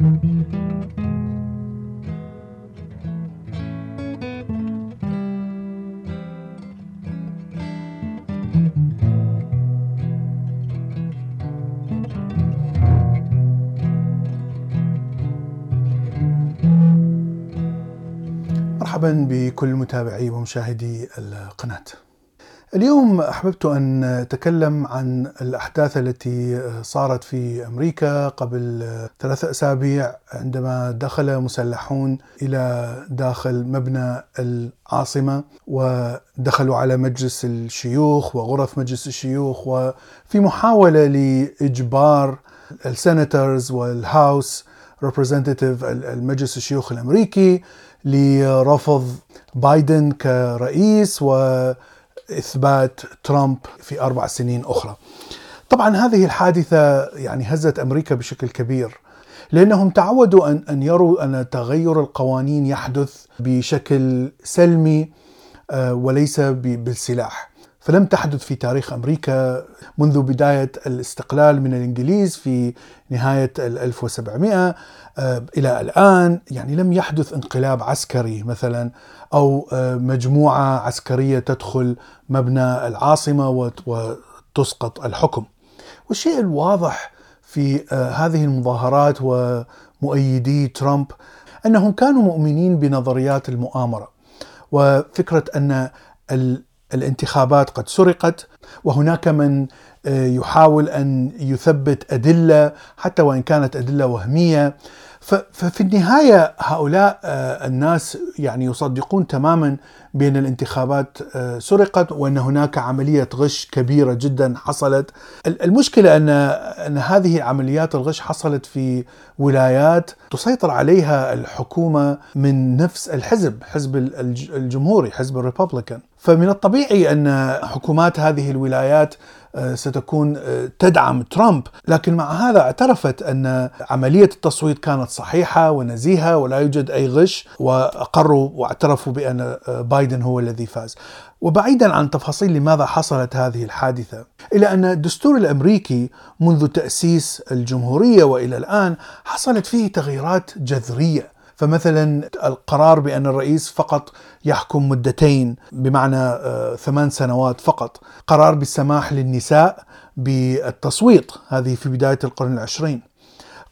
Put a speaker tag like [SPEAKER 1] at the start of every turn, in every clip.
[SPEAKER 1] مرحبا بكل متابعي ومشاهدي القناة. اليوم أحببت أن أتكلم عن الأحداث التي صارت في أمريكا قبل ثلاثة أسابيع عندما دخل مسلحون إلى داخل مبنى العاصمة ودخلوا على مجلس الشيوخ وغرف مجلس الشيوخ وفي محاولة لإجبار ال senators وال house representative المجلس الشيوخ الأمريكي لرفض بايدن كرئيس واثبات ترامب في أربع سنين أخرى. طبعا هذه الحادثة يعني هزت أمريكا بشكل كبير لأنهم تعودوا ان أن يروا أن تغير القوانين يحدث بشكل سلمي وليس بالسلاح. فلم تحدث في تاريخ أمريكا منذ بداية الاستقلال من الإنجليز في نهاية 1700 إلى الآن يعني لم يحدث انقلاب عسكري مثلا أو مجموعة عسكرية تدخل مبنى العاصمة وتسقط الحكم. والشيء الواضح في هذه المظاهرات ومؤيدي ترامب أنهم كانوا مؤمنين بنظريات المؤامرة وفكرة أن الانتخابات قد سرقت وهناك من يحاول أن يثبت أدلة حتى وإن كانت أدلة وهمية. ففي النهاية هؤلاء الناس يعني يصدقون تماما بأن الانتخابات سرقت وأن هناك عملية غش كبيرة جدا حصلت. المشكلة أن أن هذه عمليات الغش حصلت في ولايات تسيطر عليها الحكومة من نفس الحزب حزب الجمهوري حزب الريببليكان فمن الطبيعي أن حكومات هذه الولايات ستكون تدعم ترامب. لكن مع هذا اعترفت أن عملية التصويت كانت صحيحة ونزيهة ولا يوجد أي غش وأقروا واعترفوا بأن بايدن هو الذي فاز. وبعيدا عن تفاصيل لماذا حصلت هذه الحادثة الا أن الدستور الأمريكي منذ تأسيس الجمهورية وإلى الآن حصلت فيه تغييرات جذرية. فمثلا القرار بأن الرئيس فقط يحكم مدتين بمعنى ثمان سنوات فقط. قرار بالسماح للنساء بالتصويت هذه في بداية القرن العشرين.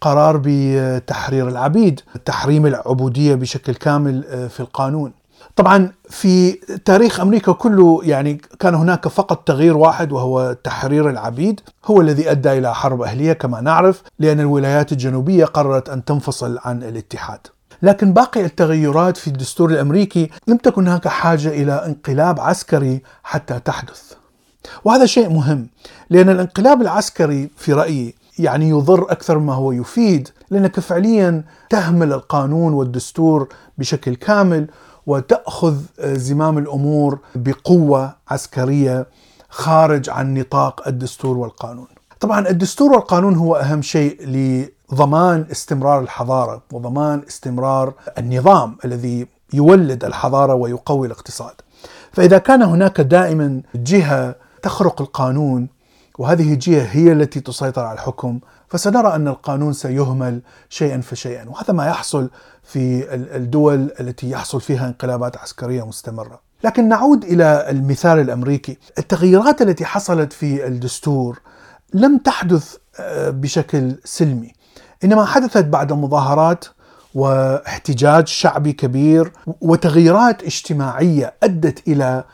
[SPEAKER 1] قرار بتحرير العبيد تحريم العبودية بشكل كامل في القانون. طبعا في تاريخ أمريكا كله يعني كان هناك فقط تغيير واحد وهو تحرير العبيد. هو الذي أدى إلى حرب أهلية كما نعرف لأن الولايات الجنوبية قررت أن تنفصل عن الاتحاد. لكن باقي التغيرات في الدستور الأمريكي لم تكن هناك حاجة إلى انقلاب عسكري حتى تحدث. وهذا شيء مهم لأن الانقلاب العسكري في رأيي يعني يضر أكثر ما هو يفيد لانك فعليا تهمل القانون والدستور بشكل كامل وتأخذ زمام الأمور بقوة عسكرية خارج عن نطاق الدستور والقانون. طبعا الدستور والقانون هو أهم شيء لضمان استمرار الحضارة وضمان استمرار النظام الذي يولد الحضارة ويقوي الاقتصاد. فإذا كان هناك دائما جهة تخرق القانون وهذه الجهة هي التي تسيطر على الحكم فسنرى أن القانون سيهمل شيئا فشيئا وهذا ما يحصل في الدول التي يحصل فيها انقلابات عسكرية مستمرة. لكن نعود إلى المثال الأمريكي، التغييرات التي حصلت في الدستور لم تحدث بشكل سلمي، إنما حدثت بعد مظاهرات واحتجاج شعبي كبير وتغييرات اجتماعية أدت إلى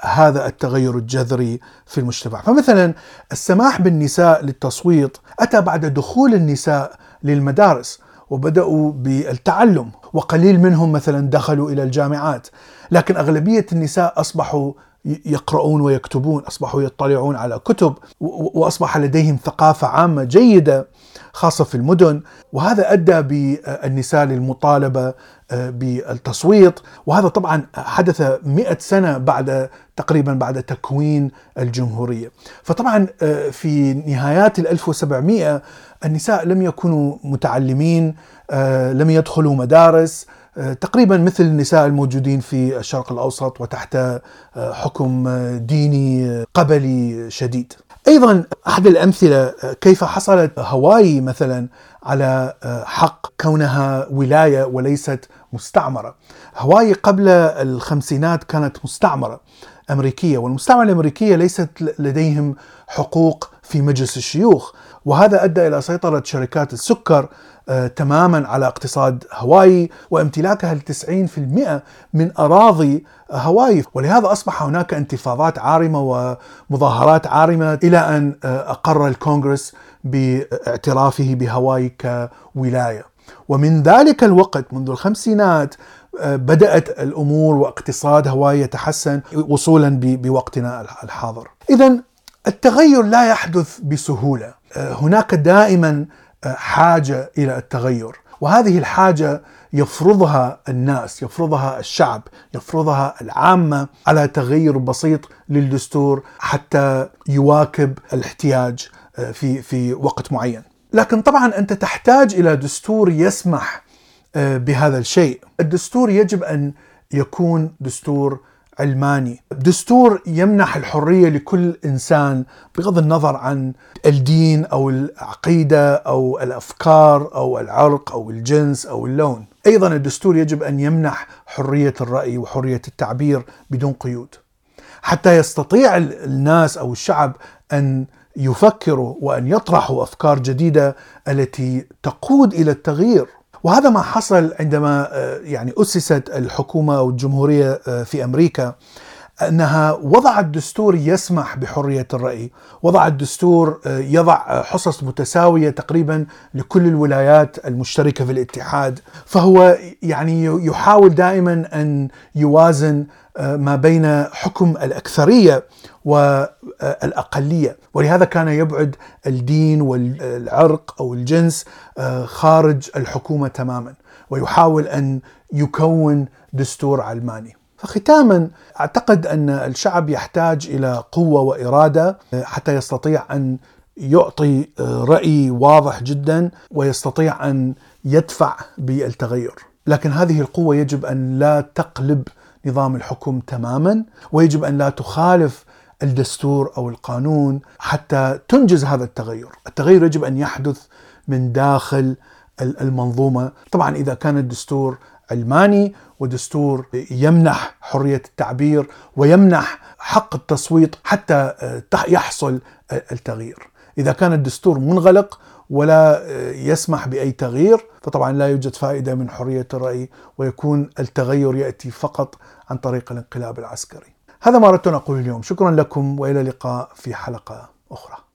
[SPEAKER 1] هذا التغير الجذري في المجتمع. فمثلا السماح بالنساء للتصويت أتى بعد دخول النساء للمدارس وبدأوا بالتعلم وقليل منهم مثلا دخلوا إلى الجامعات. لكن أغلبية النساء أصبحوا يقرؤون ويكتبون أصبحوا يطلعون على كتب وأصبح لديهم ثقافة عامة جيدة خاصة في المدن. وهذا أدى بالنساء للمطالبة بالتصويت. وهذا طبعا حدث مئة سنة بعد تقريبا بعد تكوين الجمهورية. فطبعا في نهايات ال 1700 النساء لم يكونوا متعلمين لم يدخلوا مدارس تقريبا مثل النساء الموجودين في الشرق الأوسط وتحت حكم ديني قبلي شديد. أيضا أحد الأمثلة كيف حصلت هاواي مثلا على حق كونها ولاية وليست مستعمرة. هاواي قبل الخمسينات كانت مستعمرة امريكيه والمستعمره الأمريكية ليست لديهم حقوق في مجلس الشيوخ وهذا أدى إلى سيطرة شركات السكر آه، تماما على اقتصاد هاواي وامتلاكها ل 90% من أراضي هاواي ولهذا أصبح هناك انتفاضات عارمة ومظاهرات عارمة إلى أن آه، أقر الكونغرس باعترافه بهاواي كولاية. ومن ذلك الوقت منذ الخمسينات آه، بدأت الأمور واقتصاد هاواي يتحسن وصولا بوقتنا الحاضر. اذا التغير لا يحدث بسهولة، هناك دائما حاجة إلى التغير وهذه الحاجة يفرضها الناس يفرضها الشعب يفرضها العامة على تغير بسيط للدستور حتى يواكب الاحتياج آه، في في وقت معين لكن طبعا أنت تحتاج إلى دستور يسمح آه، بهذا الشيء. الدستور يجب أن يكون دستور علماني. دستور يمنح الحرية لكل إنسان بغض النظر عن الدين أو العقيدة أو الأفكار أو العرق أو الجنس أو اللون. أيضا الدستور يجب أن يمنح حرية الرأي وحرية التعبير بدون قيود. حتى يستطيع الناس أو الشعب أن يفكروا وأن يطرحوا أفكار جديدة التي تقود إلى التغيير. وهذا ما حصل عندما آه، يعني أسست الحكومة أو الجمهوريه آه، في أمريكا. أنها وضعت دستور يسمح بحرية الرأي، وضعت دستور آه، يضع حصص متساوية تقريبا لكل الولايات المشتركة في الاتحاد، فهو يعني يحاول دائما أن يوازن ما بين حكم الأكثرية والاقليه ولهذا كان يبعد الدين والعرق أو الجنس آه، خارج الحكومة تماما ويحاول أن يكون دستور علماني. فختاما أعتقد أن الشعب يحتاج إلى قوة وإرادة آه، حتى يستطيع أن يعطي آه، رأي واضح جدا ويستطيع أن يدفع بالتغير. لكن هذه القوة يجب أن لا تقلب نظام الحكم تماما ويجب أن لا تخالف الدستور أو القانون حتى تنجز هذا التغير، التغير يجب أن يحدث من داخل المنظومة، طبعا إذا كان الدستور علماني ودستور يمنح حرية التعبير ويمنح حق التصويت حتى آه، يحصل التغيير. إذا كان الدستور منغلق ولا آه، يسمح بأي تغيير فطبعا لا يوجد فائدة من حرية الرأي ويكون التغير يأتي فقط عن طريق الانقلاب العسكري. هذا ما أردت أن أقوله اليوم، شكرا لكم وإلى اللقاء في حلقة أخرى.